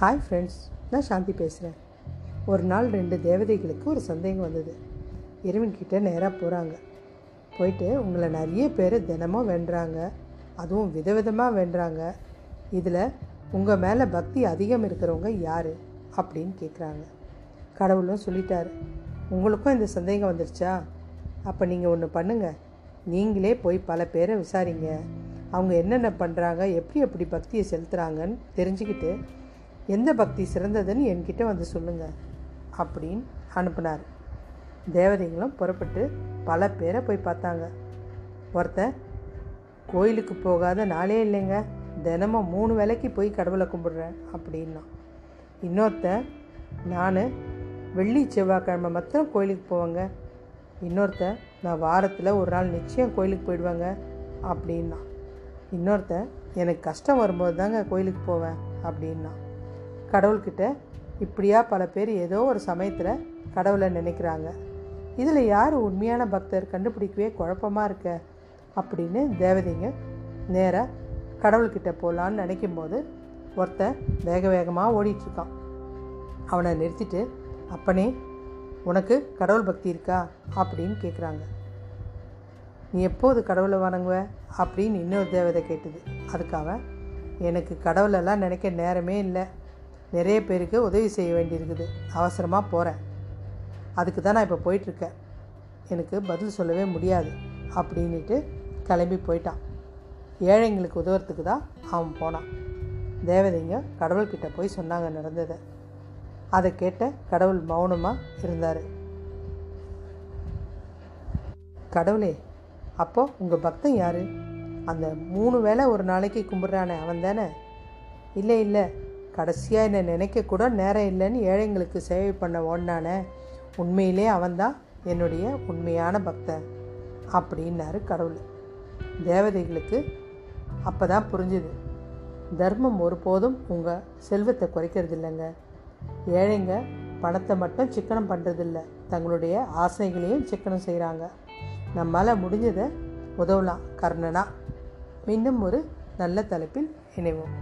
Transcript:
Hi friends நான் சாந்தி பேசுகிறேன் ஒரு நாள் ரெண்டு தேவதைகளுக்கு ஒரு சந்தேகம் வந்தது. இறைவன்கிட்ட நேராக போகிறாங்க போயிட்டு உங்களை நிறைய பேர் தினமும் வென்றாங்க. அதுவும் விதவிதமாக வென்றாங்க. இதில் உங்கள் மேலே பக்தி அதிகம் இருக்கிறவங்க யார்? அப்படின்னு கேட்குறாங்க கடவுளும் சொல்லிட்டார். உங்களுக்கும் இந்த சந்தேகம் வந்துருச்சா? அப்போ நீங்கள் ஒன்று பண்ணுங்கள் நீங்களே போய் பல பேரை விசாரிங்க. அவங்க என்னென்ன பண்ணுறாங்க எப்படி எப்படி பக்தியை செலுத்துகிறாங்கன்னு தெரிஞ்சுக்கிட்டு எந்த பக்தி சிறந்ததுன்னு என்கிட்ட வந்து சொல்லுங்கள் அப்படின்னு அனுப்புனார். தேவதைகளும் புறப்பட்டு பல பேரை போய் பார்த்தாங்க. ஒருத்தன் கோயிலுக்கு போகாத நாளே இல்லைங்க. தினமும் மூணு வேளைக்கு போய் கடவுளை கும்பிடுறேன் அப்படின்னா. இன்னொருத்தன் நான் வெள்ளி செவ்வாய்க்கிழமை மாத்திரம் கோயிலுக்கு போவேங்க. இன்னொருத்தன் நான் வாரத்தில் ஒரு நாள் நிச்சயம் கோயிலுக்கு போயிடுவாங்க அப்படின்னா. இன்னொருத்தன் எனக்கு கஷ்டம் வரும்போது தாங்க கோயிலுக்கு போவேன் அப்படின்னா. கடவுள்கிட்ட இப்படியா பல பேர் ஏதோ ஒரு சமயத்தில் கடவுளை நினைக்கிறாங்க. இதில் யார் உண்மையான பக்தர்? கண்டுபிடிக்கவே குழப்பமாக இருக்க? அப்படின்னு தேவதைங்க நேராக கடவுள்கிட்ட போகலான்னு நினைக்கும் போது ஒருத்தன் வேக வேகமாக ஓடிட்டுருக்கான். அவனை நிறுத்திட்டு அப்பனே உனக்கு கடவுள் பக்தி இருக்கா? அப்படின்னு கேட்குறாங்க நீ எப்போது கடவுளை வணங்குவ? அப்படின்னு இன்னொரு தேவதை கேட்டது. அதுக்காக எனக்கு கடவுளெல்லாம் நினைக்க நேரமே இல்லை. நிறைய பேருக்கு உதவி செய்ய வேண்டியிருக்குது. அவசரமாக போகிறேன் அதுக்கு தான் நான் இப்போ போயிட்டுருக்கேன். எனக்கு பதில் சொல்லவே முடியாது அப்படின்ட்டு கிளம்பி போயிட்டான். ஏழைங்களுக்கு உதவுறதுக்கு தான் அவன் போனான். தேவதைங்க கடவுள்கிட்ட போய் சொன்னாங்க நடந்ததை. அதை கேட்ட கடவுள் மௌனமாக இருந்தார். கடவுளே அப்போ உங்கள் பக்தன் யார்? அந்த மூணு வேளை ஒரு நாளைக்கு கும்பிட்றானே அவன் தானே இல்லை இல்லை. கடைசியாக என்னை நினைக்க கூட நேரம் இல்லைன்னு ஏழைங்களுக்கு சேவை பண்ண ஓடினானே. உண்மையிலே அவன்தான் என்னுடைய உண்மையான பக்தன் அப்படின்னாரு கடவுள். தேவதைகளுக்கு அப்போ தான் புரிஞ்சுது. தர்மம் ஒருபோதும் உங்கள் செல்வத்தை குறைக்கிறது இல்லைங்க. ஏழைங்க பணத்தை மட்டும் சிக்கனம் பண்ணுறதில்ல தங்களுடைய ஆசைகளையும் சிக்கனம் செய்கிறாங்க நம்மளால் முடிஞ்சதை உதவலாம் கர்ணனா. இன்னும் ஒரு நல்ல தலைப்பில் இணைவோம்.